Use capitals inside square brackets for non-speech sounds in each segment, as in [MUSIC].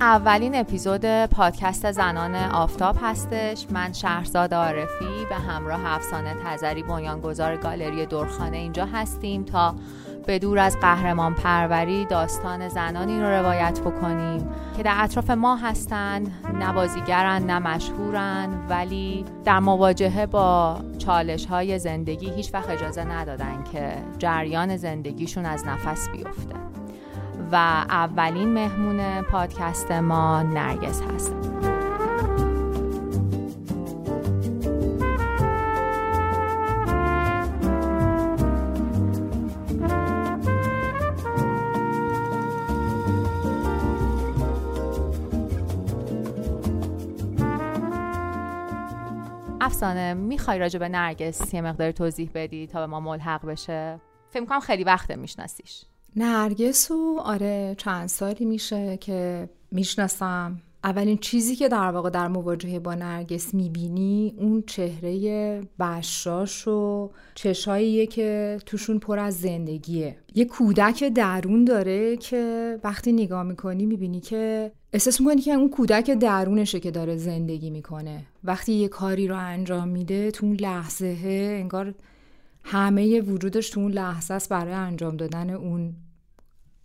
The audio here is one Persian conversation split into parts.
اولین اپیزود پادکست زنان آفتاب هستش. من شهرزاد عارفی به همراه افسانه تزری بنیانگذار گالری دورخانه اینجا هستیم تا به دور از قهرمان پروری داستان زنانی رو روایت بکنیم که در اطراف ما هستند نه بازیگرن نه مشهورن ولی در مواجهه با چالش های زندگی هیچ وقت اجازه ندادن که جریان زندگیشون از نفس بیفته. و اولین مهمون پادکست ما نرگس هست. افسانه می‌خوای راجع به نرگس یه مقدار توضیح بدی تا به ما ملحق بشه؟ فکر کنم خیلی وقته میشناسیش. نرگس و آره چند سالی میشه که می‌شناسم. اولین چیزی که در واقع در مواجهه با نرگس می‌بینی اون چهره بشاش و چشاییه که توشون پر از زندگیه. یه کودک درون داره که وقتی نگاه می‌کنی می‌بینی که احساس می‌کنی که اون کودک درونشه که داره زندگی می‌کنه. وقتی یه کاری رو انجام میده تو اون لحظه انگار همه وجودش تو اون لحظه است برای انجام دادن اون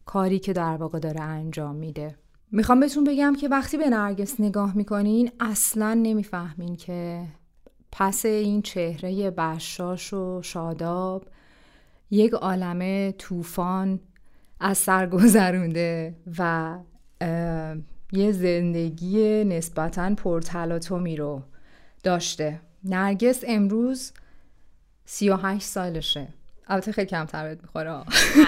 کاری که در واقع داره انجام میده. می‌خوام بهتون بگم که وقتی به نرگس نگاه می‌کنین اصلا نمی‌فهمین که پس این چهره بشاش و شاداب یک عالمه طوفان از سر گذرونده و یه زندگی نسبتا پرتلاطمی رو داشته. نرگس امروز سی و هشت سالشه. البته خیلی کمتر بهت می‌خوره.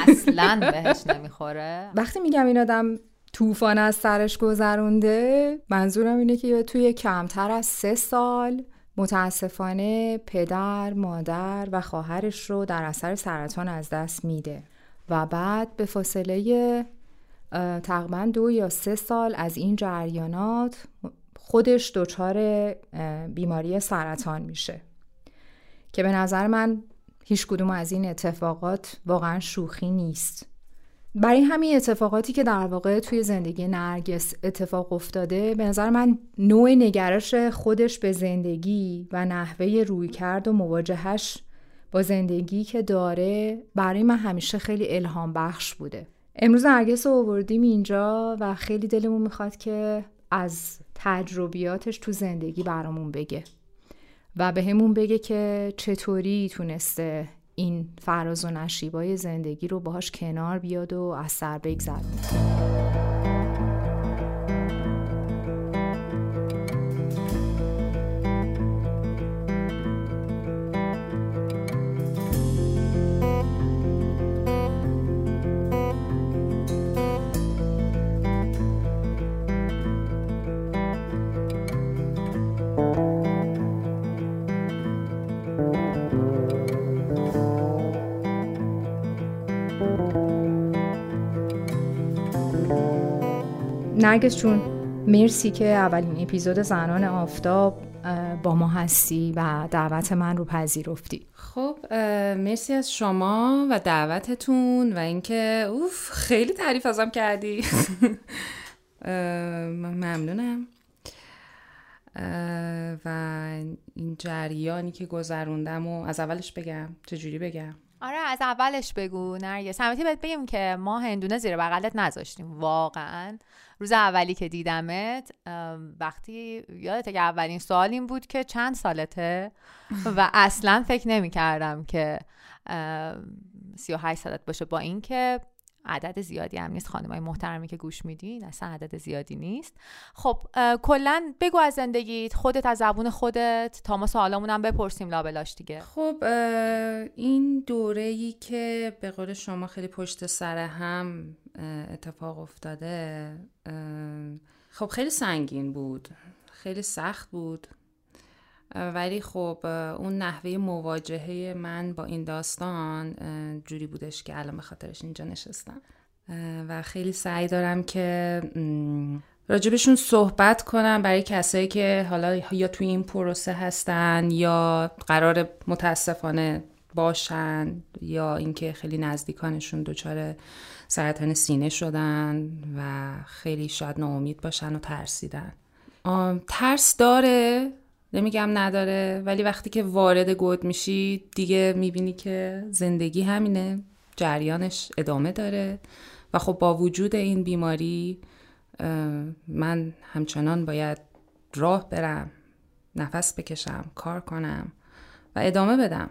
اصلا [LAUGHS] بهش نمی‌خوره. وقتی میگم این آدم طوفان از سرش گذرونده منظورم اینه که توی کمتر از سه سال متاسفانه پدر، مادر و خواهرش رو در اثر سرطان از دست میده. و بعد به فاصله تقریبا دو یا سه سال از این جریانات خودش دچار بیماری سرطان میشه. که به نظر من هیچ کدوم از این اتفاقات واقعا شوخی نیست. برای همین اتفاقاتی که در واقع توی زندگی نرگس اتفاق افتاده به نظر من نوع نگرش خودش به زندگی و نحوه روی کرد و مواجهش با زندگی که داره برای من همیشه خیلی الهام بخش بوده. امروز نرگس رو آوردیم اینجا و خیلی دلمون می‌خواد که از تجربیاتش تو زندگی برامون بگه. و به همون بگه که چطوری تونسته این فراز و نشیبای زندگی رو باهاش کنار بیاد و از سر بگذرونه. نرگس چون مرسی که اولین اپیزود زنان آفتاب با ما هستی و دعوت من رو پذیرفتی. خب مرسی از شما و دعوتتون و اینکه اوف خیلی تعریف ازم کردی. [LAUGHS] ممنونم. و این جریانی که گذروندم و از اولش بگم چجوری بگم؟ آره از اولش بگو نرگس. البته بهت بگیم که ما هندونه زیر بغلت نذاشتیم واقعا. روز اولی که دیدمت وقتی یادته که اولین سوال این بود که چند سالته؟ و اصلا فکر نمی کردم که 38 سالت باشه با اینکه عدد زیادی هم نیست. خانمای محترمی که گوش میدین اصلا عدد زیادی نیست. خب کلا بگو از زندگیت خودت از زبون خودت. تا ما سوالامون هم بپرسیم لابلاش دیگه. خب این دوره ای که به قول شما خیلی پشت سر هم اتفاق افتاده خب خیلی سنگین بود. خیلی سخت بود. ولی خب اون نحوه مواجهه من با این داستان جوری بودش که الان به خاطرش اینجا نشستم. و خیلی سعی دارم که راجبشون صحبت کنم برای کسایی که حالا یا توی این پروسه هستن یا قرار متاسفانه باشن یا اینکه خیلی نزدیکانشون دچار سرطان سینه شدن و خیلی شاید ناامید باشن و ترسیدن. ترس داره نمیگم نداره ولی وقتی که وارد گود میشی دیگه می‌بینی که زندگی همینه جریانش ادامه داره. و خب با وجود این بیماری من همچنان باید راه برم نفس بکشم کار کنم و ادامه بدم.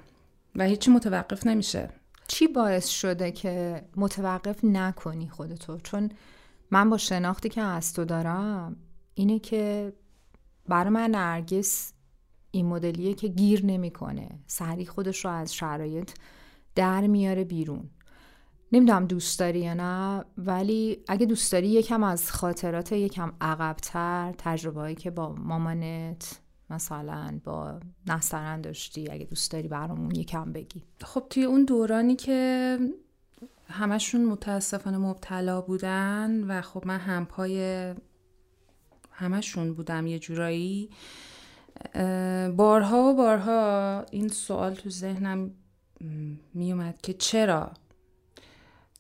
و هیچی متوقف نمیشه. چی باعث شده که متوقف نکنی خودتو؟ چون من با شناختی که از تو دارم اینه که برای من نرگس این مدلیه که گیر نمی‌کنه. سریع خودش رو از شرایط در میاره بیرون. نمی‌دونم دوست داری یا نه ولی اگه دوست داری یکم از خاطرات یکم عقبتر تجربه هایی که با مامانت مثلا با نسترن داشتی اگه دوست داری برامون یکم بگی. خب توی اون دورانی که همشون متاسفانه مبتلا بودن و خب من همپای همشون بودم یه جورایی بارها و بارها این سوال تو ذهنم میومد که چرا؟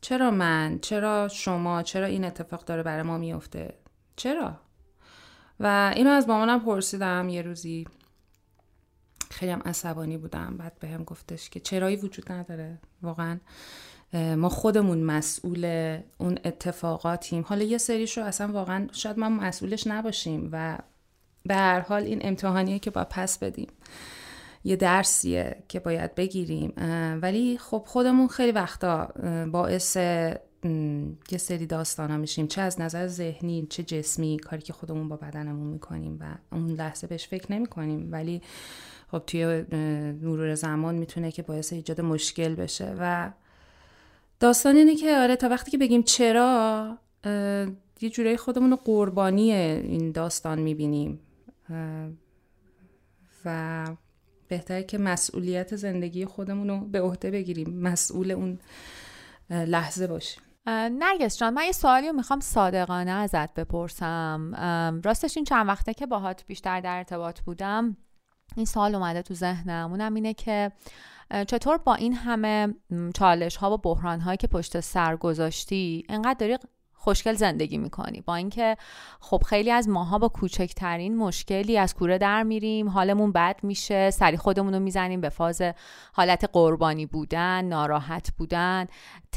چرا من؟ چرا شما؟ چرا این اتفاق داره برای ما میفته؟ چرا؟ و اینو از مامانم پرسیدم. یه روزی خیلی هم عصبانی بودم. بعد بهم هم گفتش که چرایی وجود نداره. واقعا ما خودمون مسئول اون اتفاقاتیم. حالا یه سریشو اصلا واقعا شاید ما مسئولش نباشیم و به هر حال این امتحانیه که باید پس بدیم. یه درسیه که باید بگیریم. ولی خب خودمون خیلی وقتا باعث یه سری داستان ها میشیم. چه از نظر ذهنی چه جسمی کاری که خودمون با بدنمون می‌کنیم و اون لحظه بهش فکر نمی کنیم ولی خب توی مرور زمان می‌تونه که باعث ایجاد مشکل بشه. و داستان اینه که آره تا وقتی که بگیم چرا یه جورایی خودمون رو قربانی این داستان می‌بینیم. و بهتره که مسئولیت زندگی خودمون رو به عهده بگیریم مسئول اون لحظه باشیم. نرگس جان من یه سوالی رو می‌خوام صادقانه ازت بپرسم. راستش این چند وقته که باهات بیشتر در ارتباط بودم این سوال اومده تو ذهنم. اونم اینه که چطور با این همه چالش ها و بحران هایی که پشت سر گذاشتی انقدر داری خوشگل زندگی می‌کنی. با اینکه خب خیلی از ماها با کوچکترین مشکلی از کوره در میریم حالمون بد میشه سری خودمون رو می‌زنیم به فاز حالت قربانی بودن ناراحت بودن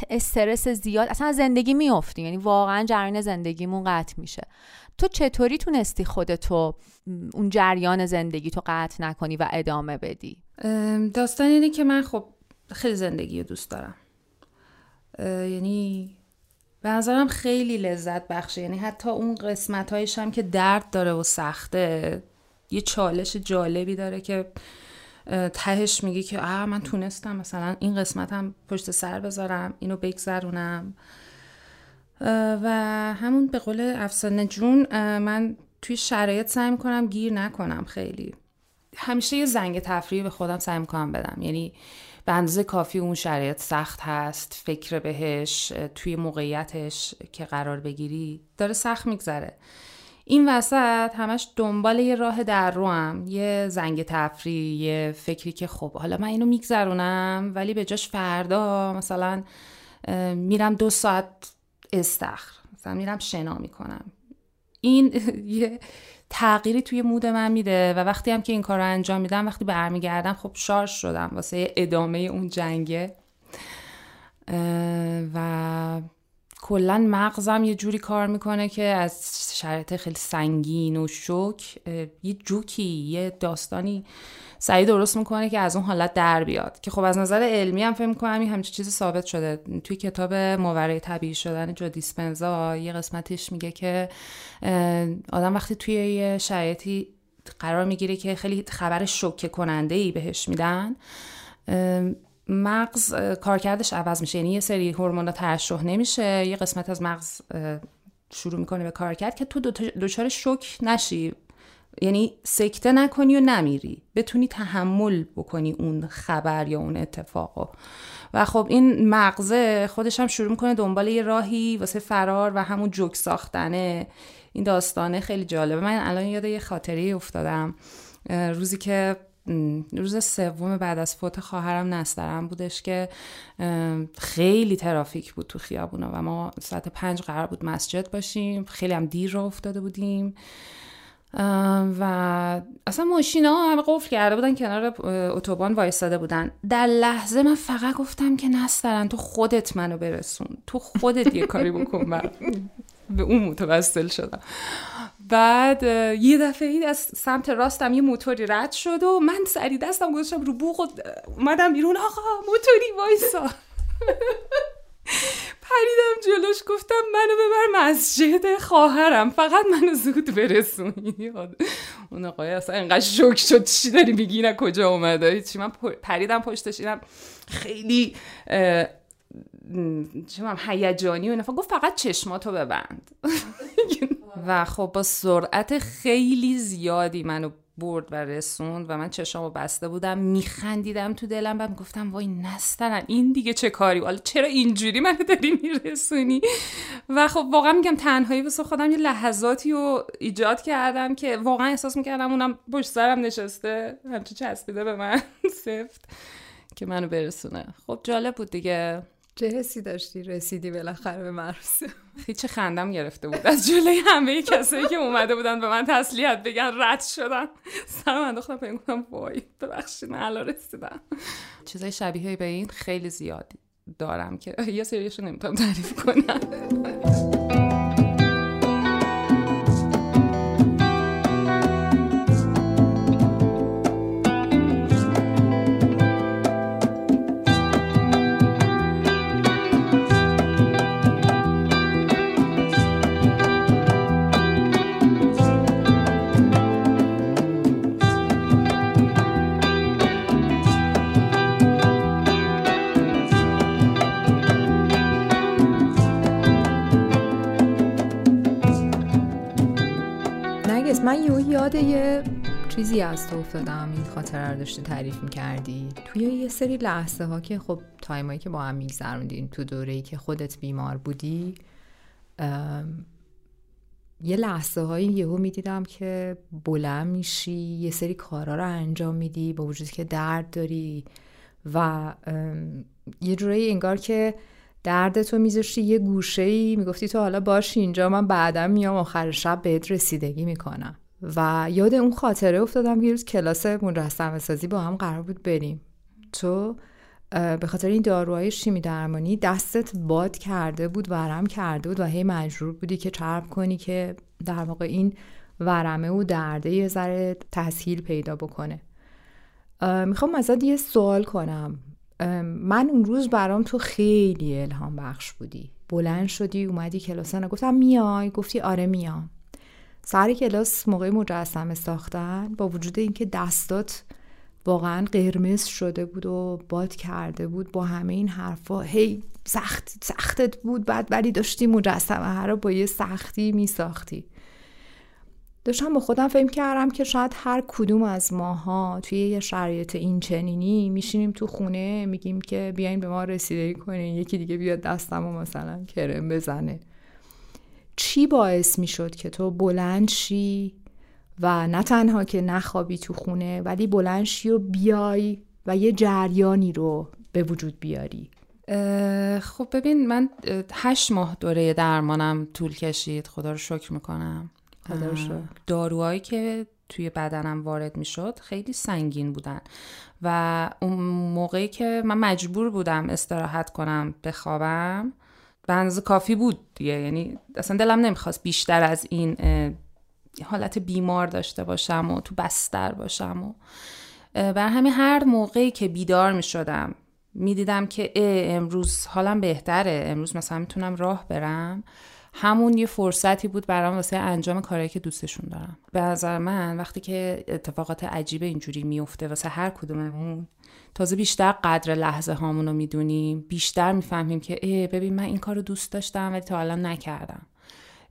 استرس زیاد اصلا زندگی میافتیم یعنی واقعا جریان زندگیمون قطع میشه. تو چطوری تونستی خودتو اون جریان زندگی تو قطع نکنی و ادامه بدی؟ داستان اینه که من خب خیلی زندگی رو دوست دارم. یعنی به نظرم خیلی لذت بخشه. یعنی حتی اون قسمت هایش هم که درد داره و سخته یه چالش جالبی داره که تهش میگی که آه من تونستم مثلا این قسمت هم پشت سر بذارم اینو بگذرونم. و همون به قول افسانه جون من توی شرایط سعی می‌کنم گیر نکنم خیلی. همیشه یه زنگ تفریح به خودم سعی می‌کنم بدم. یعنی به اندازه کافی اون شرایط سخت هست فکر بهش توی موقعیتش که قرار بگیری داره سخت میگذره این وسط همش دنبال یه راه در رو هم. یه زنگ تفریح یه فکری که خب حالا من اینو میگذرونم ولی به جاش فردا مثلا میرم دو ساعت استخر مثلا میرم شنا می‌کنم این [LAUGHS] یه تغییری توی مود من میده و وقتی هم که این کار رو انجام میدم وقتی برمیگردم خب شارژ شدم واسه ادامه اون جنگه. و کلا مغزم یه جوری کار می‌کنه که از شرایط خیلی سنگین و شک یه جوکی یه داستانی سعی درست می‌کنه که از اون حالت در بیاد. که خب از نظر علمی هم فکر می‌کنم این همچین چیزی ثابت شده. توی کتاب ماورای طبیعی شدن جو دیسپنزا یه قسمتش میگه که آدم وقتی توی یه شرایطی قرار می‌گیره که خیلی خبر شوکه کننده ای بهش میدن مغز کارکردش عوض میشه. یعنی یه سری هورمونا ترشح نمیشه. یه قسمت از مغز شروع می‌کنه به کار کرد که تو دچار شوک نشی. یعنی سکته نکنی و نمیری. بتونی تحمل بکنی اون خبر یا اون اتفاقو. و خب این مغزه خودش هم شروع می‌کنه دنبال یه راهی واسه فرار و همون جوک ساختنه. این داستانه خیلی جالبه. من الان یاد یه خاطره افتادم. روزی که روز سوم بعد از فوت خواهرم نسترم بودش که خیلی ترافیک بود تو خیابونا و ما ساعت پنج قرار بود مسجد باشیم. خیلی هم دیر را افتاده بودیم. و اصلا ماشینا همه قفل کرده بودن کنار اتوبان وایستاده بودن. در لحظه من فقط گفتم که نسترن تو خودت منو برسون. تو خودت یه کاری بکن. به اون متوسل شدم. بعد یه دفعه ای از سمت راستم یه موتوری رد شد و من سری دستم گذاشتم رو بوق و اومدم بیرون. آقا موتوری وایسا. پریدم جلوش گفتم منو ببر مسجد خواهرم فقط منو زود برسونی. اون آقای اصلا انقدر شوک شد چی داری میگی؟ نه کجا اومده؟ چی من پریدم پشتش اینم خیلی چه هیجانی و گفت فقط چشماتو ببند. [LAUGHS] و خب با سرعت خیلی زیادی منو برد و رسوند و من چشامو بسته بودم میخندیدم تو دلم و گفتم وای نستنن این دیگه چه کاری؟ حالا چرا اینجوری منو داری میرسونی؟ و خب واقعا میگم تنهایی واسه خودم یه لحظاتی رو ایجاد کردم که واقعا احساس می‌کردم اونم پشت سرم نشسته همچه چسبیده به من [LAUGHS] سفت که منو برسونه. خب جالب بود دیگه. چه حسی داشتی؟ رسیدی بالاخره به مراسم [LAUGHS] هیچ خندم گرفته بود. از جلوی همه کسایی که اومده بودن به من تسلیت بگن رد شدن. سرم انداختم پایین گفتم وای ببخشید من الان رسیدم. چیزای شبیه به این خیلی زیادی دارم که یه سریشو نمی‌تونم تعریف کنم. یاد یه چیزی از تو افتادم این خاطر رو داشتی تعریف می‌کردی؟ توی یه سری لحظه ها که خب تایمایی که با هم میگذروندین تو دوره ای که خودت بیمار بودی یه لحظه هایی یهو می‌دیدم که بلند میشی یه سری کارا رو انجام میدی با وجودی که درد داری و یه جورایی انگار که دردتو میذاشتی یه گوشه ای می‌گفتی تو حالا باش اینجا من بعدا میام آخر شب بهت رسیدگی می‌کنم. و یاد اون خاطره افتادم که روز کلاس مجسمه سازی با هم قرار بود بریم. تو به خاطر این داروهای شیمی درمانی دستت باد کرده بود ورم کرده بود و هی مجبور بودی که چرب کنی که در واقع این ورمه و درده یه ذره تسهیل پیدا بکنه. می‌خوام ازت یه سوال کنم. من اون روز برام تو خیلی الهام بخش بودی. بلند شدی اومدی کلاسانه گفتم میای؟ گفتی آره میام. سر کلاس موقع مجسمه ساختن با وجود اینکه دستات واقعا قرمز شده بود و باد کرده بود با همه این حرفا هی سخت سختت بود بعد ولی داشتی مجسمه رو با یه سختی میساختی. داشتم با خودم فکر کردم که شاید هر کدوم از ماها توی یه شرایط این چنینی میشینیم تو خونه میگیم که بیاین به ما رسیدگی کنین یکی دیگه بیاد دستم و مثلا کرم بزنه. چی باعث می‌شد که تو بلند شی و نه تنها که نخوابی تو خونه ولی بلند شی و بیای و یه جریانی رو به وجود بیاری؟ خب ببین من هشت ماه دوره درمانم طول کشید. خدا رو شکر می‌کنم. داروهایی که توی بدنم وارد می‌شد خیلی سنگین بودن و اون موقعی که من مجبور بودم استراحت کنم بخوابم به اندازه کافی بود دیگه. یعنی اصلا دلم نمی‌خواست بیشتر از این حالت بیمار داشته باشم و تو بستر باشم و بر همین هر موقعی که بیدار می شدم می دیدم که امروز حالم بهتره امروز مثلا می‌تونم راه برم. همون یه فرصتی بود برام واسه انجام کارهایی که دوستشون دارم. به نظر من وقتی که اتفاقات عجیب اینجوری میفته واسه هر کدوممون تازه بیشتر قدر لحظه هامون رو می‌دونیم. بیشتر می‌فهمیم که ای ببین من این کار رو دوست داشتم ولی تا الان نکردم.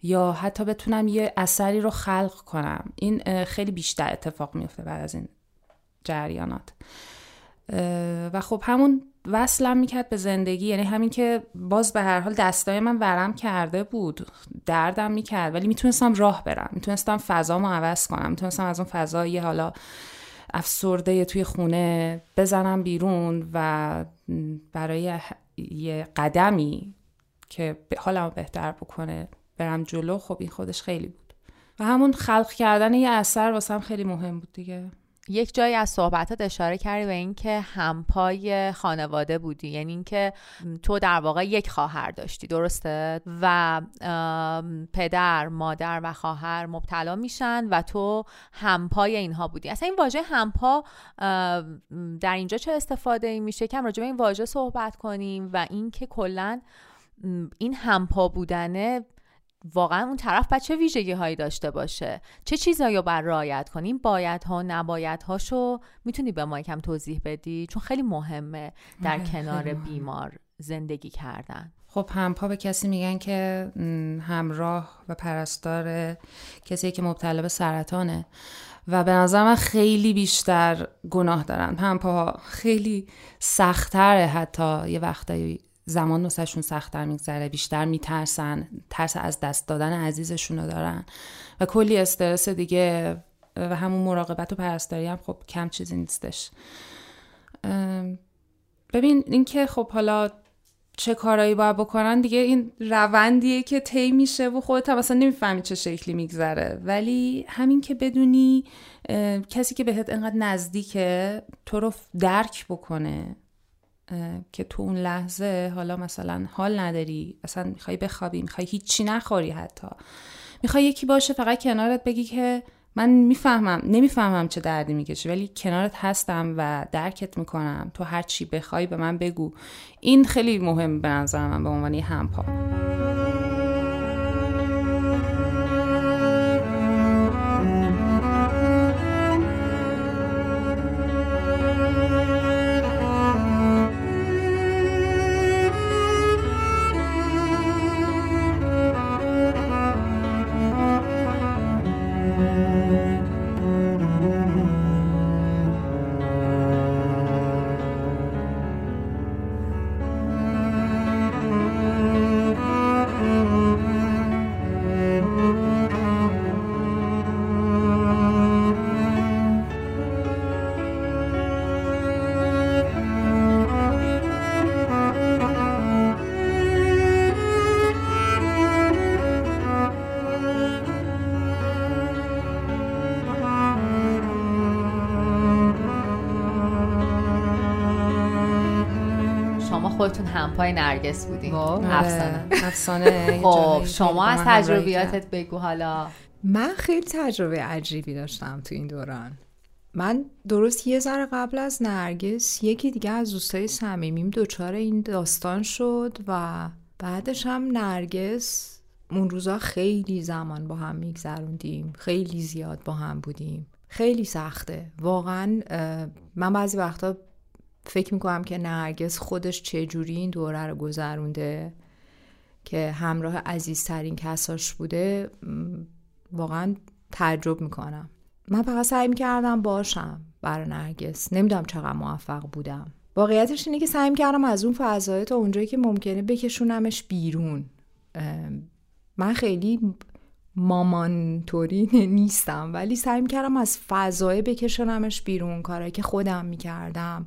یا حتی بتونم یه اثری رو خلق کنم. این خیلی بیشتر اتفاق میفته بعد از این جریانات. و خب همون وصلم می‌کرد به زندگی. یعنی همین که باز به هر حال دستای من ورم کرده بود. دردم می‌کرد. ولی می‌تونستم راه برم. می‌تونستم فضامو عوض کنم. می‌تونستم از اون یه حالا افسرده توی خونه بزنم بیرون و برای یه قدمی که حالمو بهتر بکنه برم جلو خب این خودش خیلی بود. و همون خلق کردن یه اثر واسم خیلی مهم بود دیگه. یک جایی از صحبتات اشاره کردی به اینکه همپای خانواده بودی. یعنی اینکه تو در واقع یک خواهر داشتی درسته؟ و پدر مادر و خواهر مبتلا میشن و تو همپای اینها بودی. اصلا این واژه همپا در اینجا چه استفاده ای میشه؟ کم راجع به این واژه صحبت کنیم و اینکه کلا این همپا بودنه واقعا اون طرف بچه ویژگی هایی داشته باشه؟ چه چیزایی رو بر رعایت کنیم؟ باید ها نباید هاشو می‌تونی به ما یکم توضیح بدی؟ چون خیلی مهمه در آره، کنار بیمار زندگی کردن. خب همپا به کسی میگن که همراه و پرستار کسی که مبتلا به سرطانه و به نظر من خیلی بیشتر گناه دارن. همپا خیلی سختره حتی یه وقتایی زمان واسهشون سختتر میگذره بیشتر میترسن ترس از دست دادن عزیزشون رو دارن. و کلی استرس دیگه و همون مراقبت و پرستاری هم خب کم چیزی نیستش. ببین اینکه خب حالا چه کارایی باید بکنن دیگه این روندیه که طی میشه و خودت هم اصلا نمی‌فهمی چه شکلی میگذره. ولی همین که بدونی کسی که بهت انقدر نزدیکه تو رو درک بکنه. که تو اون لحظه حالا مثلا حال نداری اصلا می‌خوای بخوابی می‌خوای هیچی نخوری حتی. می‌خوای یکی باشه فقط کنارت بگی که من می‌فهمم نمی‌فهمم چه دردی می‌کشی ولی کنارت هستم و درکت می‌کنم. تو هر چی بخوای به من بگو. این خیلی مهم به نظر من به عنوان همپا. خودتون همپای نرگس بودین. افسانه افسانه خب شما از تجربیاتت بگو حالا. من خیلی تجربه عجیبی داشتم تو این دوران. من درست یه ذره قبل از نرگس یکی دیگه از دوستای صمیمیم دچار این داستان شد و بعدش هم نرگس اون روزا خیلی زمان با هم میگذروندیم خیلی زیاد با هم بودیم. خیلی سخته. واقعا من بعضی وقتا فکر می‌کنم که نرگس خودش چجوری این دوره رو گذرونده که همراه عزیزترین کساش بوده واقعا تعجب می‌کنم. من فقط سعی می‌کردم باشم برای نرگس. نمی‌دونم چقدر موفق بودم. واقعیتش اینه که سعی کردم از اون فضای تا اونجایی که ممکنه بکشونمش بیرون. من خیلی مامان توری [LAUGHS] نیستم ولی سعی کردم از فضای بکشونمش بیرون کارهایی که خودم می‌کردم.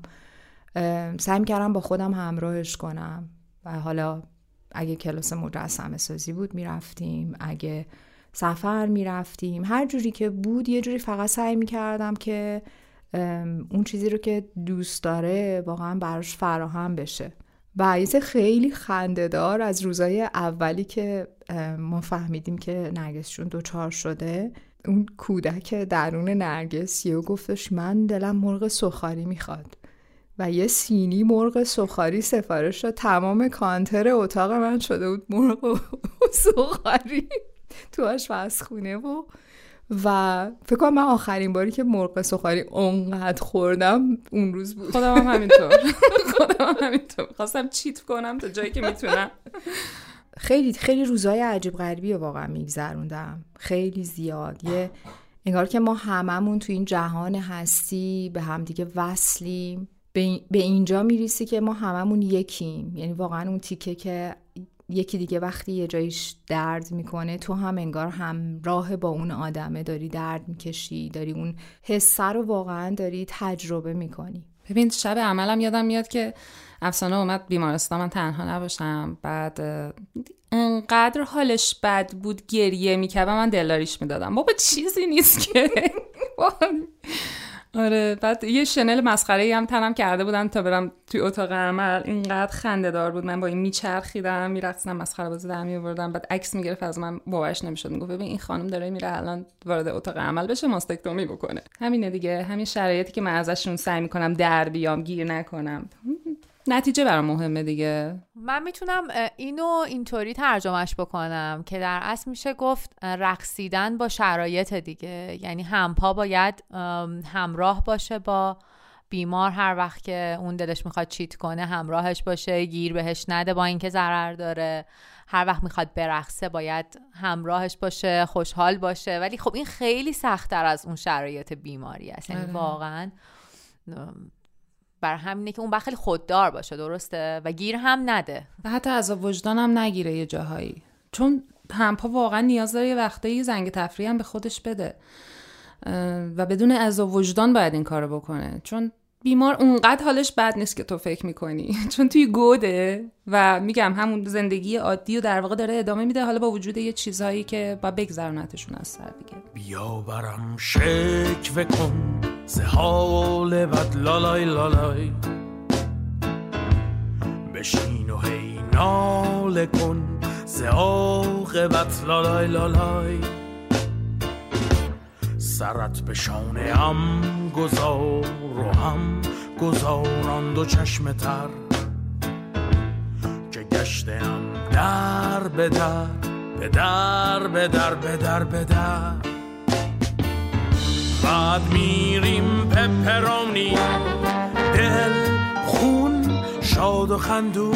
سعی کردم با خودم همراهش کنم و حالا اگه کلاس مجسمه سازی بود می‌رفتیم اگه سفر می‌رفتیم هر جوری که بود یه جوری فقط سعی می‌کردم که اون چیزی رو که دوست داره واقعا براش فراهم بشه. و یه خیلی خندهدار از روزای اولی که ما فهمیدیم که نرگسشون دوچار شده اون کودک درون نرگس یه گفتش من دلم مرغ سخاری می‌خواد. و یه سینی مرغ سخاری سفارش شد تمام کانتر اتاق من شده بود مرغ و [LAUGHS] سخاری تو خونه و و فکر کنم من آخرین باری که مرغ سخاری اونقدر خوردم اون روز بود. خودم هم همینطور. [LAUGHS] خودم هم همینطور. خواستم چیت کنم تا جایی که می‌تونم. خیلی خیلی روزای عجیب غریبی واقعا میگذروندم. خیلی زیاد. یه انگار که ما هممون تو این جهان هستی به همدیگه وصلیم. به اینجا میریسی که ما هممون یکیم. یعنی واقعا اون تیکه که یکی دیگه وقتی یه جایش درد می‌کنه تو هم انگار همراه با اون آدمه داری درد می‌کشی داری اون حسه رو واقعا داری تجربه می‌کنی. ببین شب عملم یادم میاد که افسانه اومد بیمارستان من تنها نباشم. بعد انقدر حالش بد بود گریه می‌کرد من دلاریش می‌دادم. بابا چیزی نیست که. [LAUGHS] آره بعد یه شنل مسخره هم تنم کرده بودم تا برم توی اتاق عمل. اینقدر خنده دار بود. من با این میچرخیدم میرقصیدم مسخره بازی در میوردم بعد عکس می‌گرفت از من باورش نمی‌شد. می‌گفت ببین این خانم داره میره الان وارد اتاق عمل بشه ماستکتومی بکنه. همینه دیگه. همین شرایطی که من ازشون سعی می‌کنم در بیام گیر نکنم. نتیجه برام مهمه دیگه. من می‌تونم اینو اینطوری ترجمهش بکنم که در اصل میشه گفت رقصیدن با شرایط دیگه. یعنی همپا باید همراه باشه با بیمار. هر وقت که اون دلش می‌خواد چیت کنه همراهش باشه گیر بهش نده با اینکه ضرر داره. هر وقت می‌خواد برقصه باید همراهش باشه خوشحال باشه. ولی خب این خیلی سختتر از اون شرایط بیماری است. یعنی آره. واقعا بر همینه که اون بخیل خوددار باشه درسته؟ و گیر هم نده. و حتی از وجدانم نگیره یه جاهایی. چون همپا واقعا نیاز داره یه وقته زنگ تفریح هم به خودش بده. و بدون از وجدان باید این کارو بکنه. چون بیمار اونقدر حالش بد نیست که تو فکر می‌کنی. [LAUGHS] چون توی گوده و میگم همون زندگی عادی و در واقع داره ادامه میده حالا با وجود یه چیزهایی که با بگذرونتشون از سر دیگه بیا برم شکوه کن. ز حال بد لالای لالای. بشین و هی ناله کن ز عاقبت لالای لالای. سرت به شانه هم گذار و هم گذاران دو چشم تر. که گشتم در به در به در به در به در به در. بعد میریم پپرانی دل خون شاد و خندو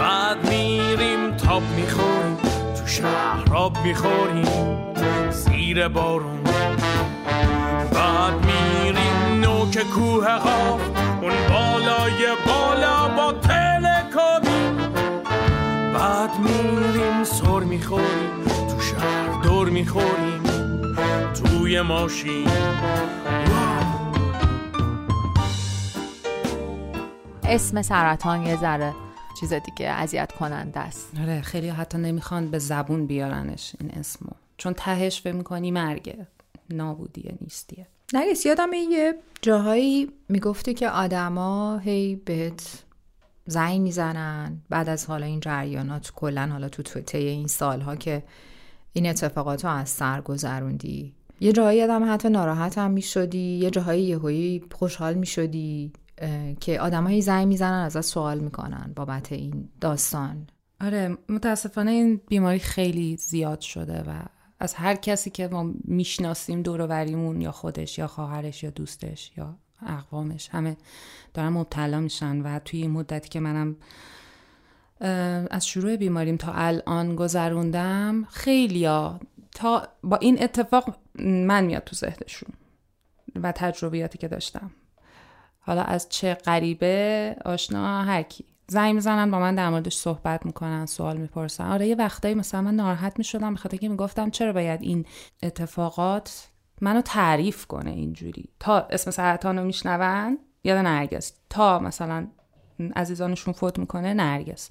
بعد میریم تاب می‌خوریم تو شهر آب می‌خوریم زیر بارون. بعد میریم نوک کوه ها اون بالای بالا با تلکابی بعد میریم سر می‌خوریم تو شهر دور می‌خوریم. توی ماشین. اسم سرطان یه ذره چیز دیگه اذیت کننده است. آره خیلی حتی نمی‌خوان به زبون بیارنش این اسمو. چون تهش فکر می‌کنی مرگه. نابودیه نیستیه. نریس یادم یه جاهایی می‌گفتی که آدما هی بهت زنگ می‌زنن بعد از حالا این جریانات کلا حالا تو توته این سالها که این اتفاقات رو از سر گذروندی. یه جاهایی آدم حتی ناراحت هم می‌شدی یه جاهایی یهویی خوشحال می‌شدی که آدمایی زنگ می‌زنن از سوال می‌کنن بابت این داستان. آره متاسفانه این بیماری خیلی زیاد شده و از هر کسی که ما می‌شناسیم دوروریمون یا خودش یا خواهرش یا دوستش یا اقوامش همه دارن مبتلا میشن و توی این مدتی که منم از شروع بیماریم تا الان گذروندم خیلیا تا با این اتفاق من میاد تو ذهنشون و تجربیاتی که داشتم. حالا از چه غریبه آشنا هر کی. زنگ می‌زنن با من در موردش صحبت می‌کنن سوال می‌پرسن. آره یه وقتایی مثلا من ناراحت می‌شدم بخاطر که می‌گفتم چرا باید این اتفاقات منو تعریف کنه اینجوری. تا اسم سرطان رو میشنون یاد نرگس تا مثلا عزیزانشون فوت می‌کنه نرگس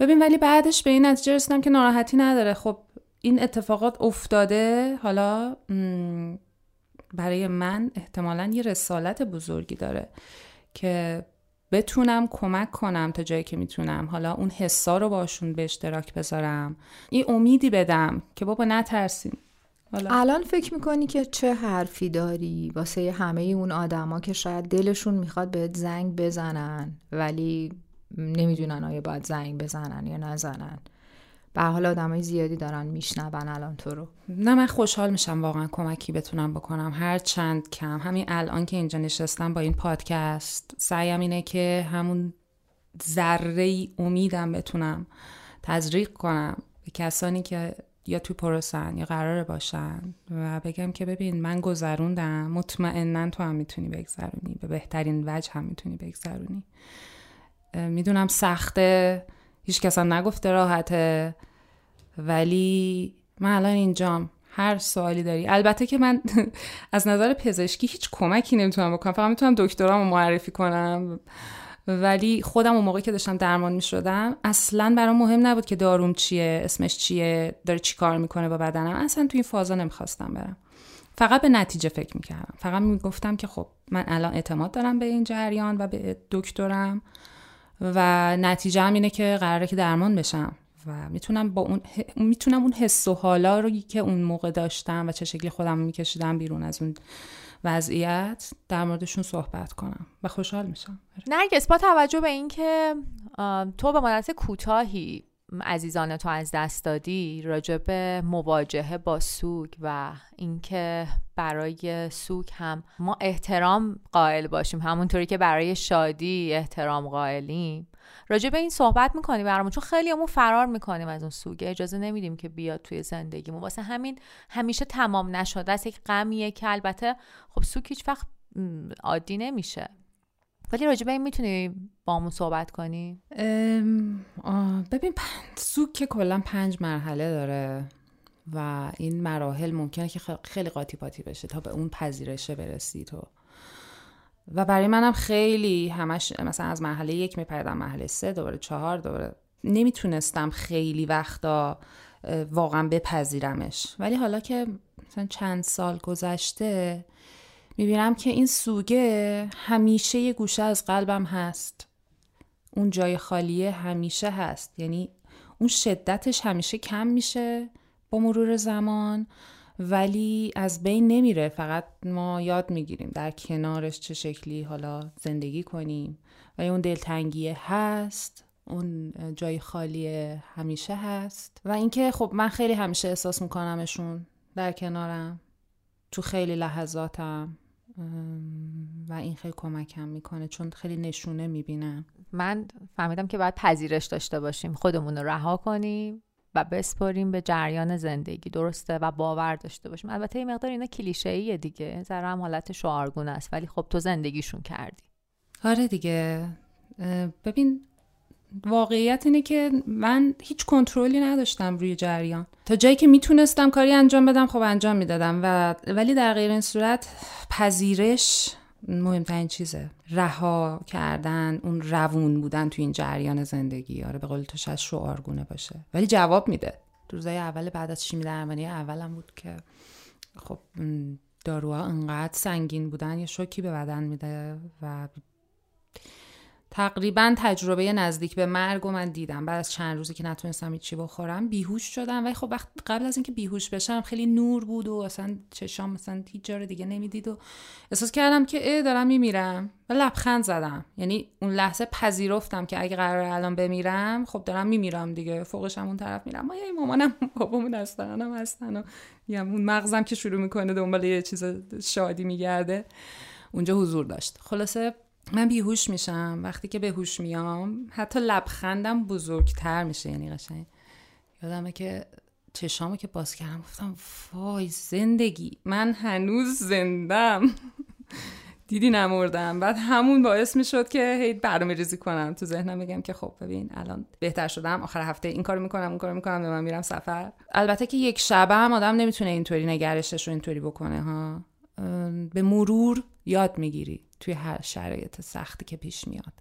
ببین ولی بعدش به این نتیجه رسیدم که ناراحتی نداره. خب این اتفاقات افتاده حالا برای من احتمالا یه رسالت بزرگی داره که بتونم کمک کنم تا جایی که می‌تونم. حالا اون حسا رو باشون به اشتراک بذارم. این امیدی بدم که بابا نترسیم. حالا. الان فکر می‌کنی که چه حرفی داری؟ واسه همه اون آدما که شاید دلشون می‌خواد بهت زنگ بزنن ولی نمی‌دونن آیا باید زنگ بزنن یا نزنن. به حال آدمای زیادی دارن میشنون الان تو رو. نه من خوشحال میشم واقعا کمکی بتونم بکنم. هر چند کم. همین الان که اینجا نشستم با این پادکست سعیم اینه که همون ذره امیدم بتونم تزریق کنم به کسانی که یا توی پروسن یا قرار باشن و بگم که ببین من گذروندم. مطمئنا تو هم می‌تونی بگذرونی. به بهترین وجه هم می‌تونی بگذرونی. می‌دونم سخته. هیچ کس هم نگفته راحته. ولی من الان اینجام هر سوالی داری. البته که من [LAUGHS] از نظر پزشکی هیچ کمکی نمی‌تونم بکنم. فقط می‌تونم دکترامو معرفی کنم. ولی خودم اون موقعی که داشتم درمان می شدم اصلا برام مهم نبود که داروم چیه اسمش چیه داره چی کار می‌کنه با بدنم. اصلا توی این فازا نمی‌خواستم برم. فقط به نتیجه فکر می‌کردم. فقط می‌گفتم که خب من الان اعتماد دارم به این جریان و به دکترم. و نتیجه هم اینه که قراره که درمان بشم. و می‌تونم با اون می‌تونم اون حس و حالا رو که اون موقع داشتم و چه شکلی خودم میکشیدم بیرون از اون وضعیت در موردشون صحبت کنم. و خوشحال میشم. نرگس با توجه به اینکه تو به مدت کوتاهی عزیزان تو از دست دادی راجع مواجهه با سوگ و اینکه برای سوگ هم ما احترام قائل باشیم. همونطوری که برای شادی احترام قائلیم. راجع به این صحبت می‌کنیم برامون چون خیلی همون فرار می‌کنیم از اون سوگه اجازه نمیدیم که بیاد توی زندگیمون. واسه همین همیشه تمام نشده است. یک غمیه که البته خب سوگ هیچ وقت عادی نمیشه. ولی راجع به این می‌تونی با همون صحبت کنی؟ ببین سوگ که کلا پنج مرحله داره و این مراحل ممکنه که خیلی قاطی پاتی بشه تا به اون پذیرشه برسی تو. و برای منم خیلی همش مثلا از مرحله یک میپردم مرحله سه دوباره چهار دوباره نمی‌تونستم خیلی وقتا واقعا بپذیرمش. ولی حالا که مثلا چند سال گذشته می‌بینم که این سوگه همیشه یه گوشه از قلبم هست. اون جای خالیه همیشه هست. یعنی اون شدتش همیشه کم میشه با مرور زمان ولی از بین نمیره. فقط ما یاد می‌گیریم در کنارش چه شکلی حالا زندگی کنیم. و اون دلتنگیه هست اون جای خالی همیشه هست. و اینکه خب من خیلی همیشه احساس میکنمشون در کنارم. تو خیلی لحظاتم و این خیلی کمکم می‌کنه چون خیلی نشونه می‌بینم من فهمیدم که باید پذیرش داشته باشیم. خودمون رو رها کنیم و بسپاریم به جریان زندگی. درسته؟ و باور داشته باشیم. البته این مقدار اینا کلیشه ایه دیگه ذره هم حالت شعارگونه است. ولی خب تو زندگیشون کردی. آره دیگه. ببین واقعیت اینه که من هیچ کنترلی نداشتم روی جریان. تا جایی که می‌تونستم کاری انجام بدم خب انجام می‌دادم و ولی در غیر این صورت پذیرش مهمترین چیزه. رها کردن اون روون بودن تو این جریان زندگی. آره به قول تو شاید شعارگونه باشه. ولی جواب میده. روزای اول بعد از شیمی درمانی اولم بود که خب داروها انقدر سنگین بودن یه شوکی به بدن میده و تقریبا تجربه نزدیک به مرگ و من دیدم. بعد از چند روزی که نتونستم چی بخورم بیهوش شدم. ولی خب وقت قبل از اینکه بیهوش بشم خیلی نور بود و اصلا چشام مثلا هیچ جا دیگه نمی‌دید و احساس کردم که اه دارم میمیرم. و لبخند زدم. یعنی اون لحظه پذیرفتم که اگه قرار الان بمیرم خب دارم میمیرم دیگه. فوقش اون طرف میرم. ما یه مامانم بابامون هستن هم هستن و اون مغزم که شروع می‌کنه دنبال یه چیز شادی میگرده. اونجا حضور داشت. خلاصه من بیهوش میشم. وقتی که به هوش میام حتی لبخندم بزرگتر میشه یعنی قشنگ. یادمه که چشامو که باز کردم گفتم وای زندگی. من هنوز زندم. [LAUGHS] دیدی نمردم. بعد همون باعث می‌شد که هی برنامه ریزی کنم. تو ذهنم بگم که خب ببین الان بهتر شدم. آخر هفته این کارو می‌کنم اون کارو می‌کنم من میرم سفر. البته که یک شبه هم آدم نمی‌تونه اینطوری نگرشش رو اینطوری بکنه ها. به مرور یاد می‌گیری. توی هر شرایط سختی که پیش میاد.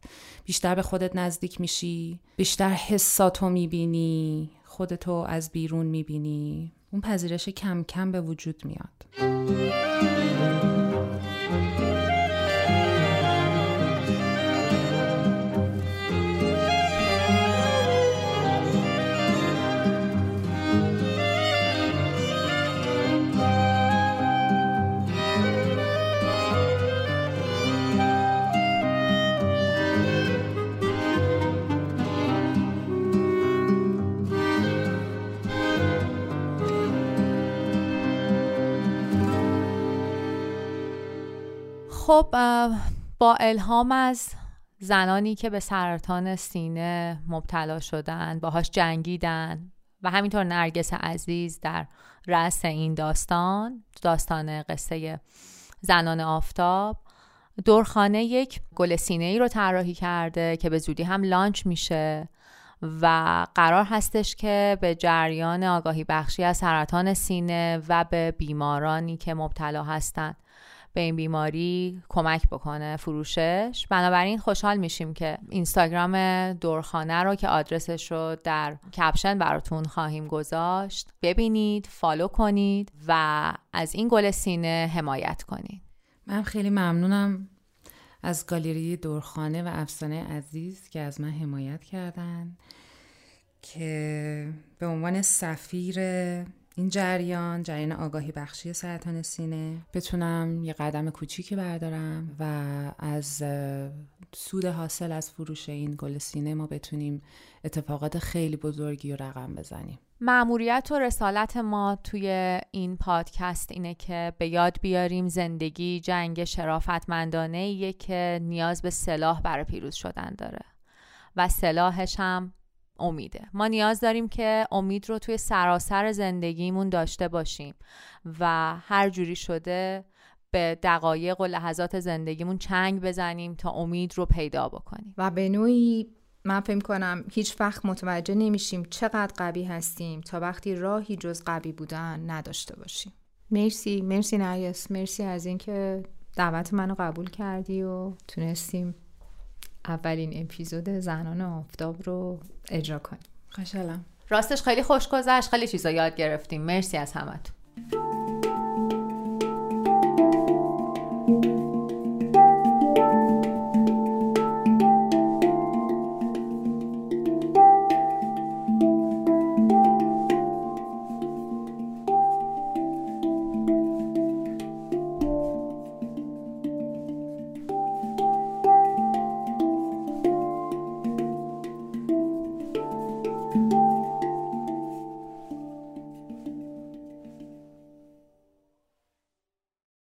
بیشتر به خودت نزدیک میشی بیشتر حساتو می‌بینی خودتو از بیرون می‌بینی. اون پذیرش کم کم به وجود میاد. خب با الهام از زنانی که به سرطان سینه مبتلا شدن باهاش جنگیدن و همینطور نرگس عزیز در رأس این داستان داستان قصه زنان آفتاب دورخانه یک گل سینه ای رو طراحی کرده که به زودی هم لانچ میشه و قرار هستش که به جریان آگاهی بخشی از سرطان سینه و به بیمارانی که مبتلا هستند به این بیماری کمک بکنه فروشش. بنابراین خوشحال میشیم که اینستاگرام دورخانه رو که آدرسش رو در کپشن براتون خواهیم گذاشت ببینید فالو کنید و از این گل سینه حمایت کنید. من خیلی ممنونم از گالری دورخانه و افسانه عزیز که از من حمایت کردن که به عنوان سفیر این جریان جریان آگاهی بخشی سرطان سینه. بتونم یه قدم کوچیکی بردارم و از سود حاصل از فروش این گل سینه ما بتونیم اتفاقات خیلی بزرگی رو رقم بزنیم. معموریت و رسالت ما توی این پادکست اینه که به یاد بیاریم زندگی جنگ شرافتمندانه ایه که نیاز به سلاح برای پیروز شدن داره. و سلاحش هم امیده. ما نیاز داریم که امید رو توی سراسر زندگیمون داشته باشیم و هر جوری شده به دقایق و لحظات زندگیمون چنگ بزنیم تا امید رو پیدا بکنیم. و به نوعی من فکر کنم هیچ وقت متوجه نمیشیم چقدر قوی هستیم تا وقتی راهی جز قوی بودن نداشته باشیم. مرسی مرسی نریس مرسی از اینکه دعوت منو قبول کردی و تونستیم اولین اپیزود زنان آفتاب رو اجرا کنیم. خوشحالم راستش خیلی خوش گذشت. خیلی چیزا یاد گرفتیم. مرسی از همتون.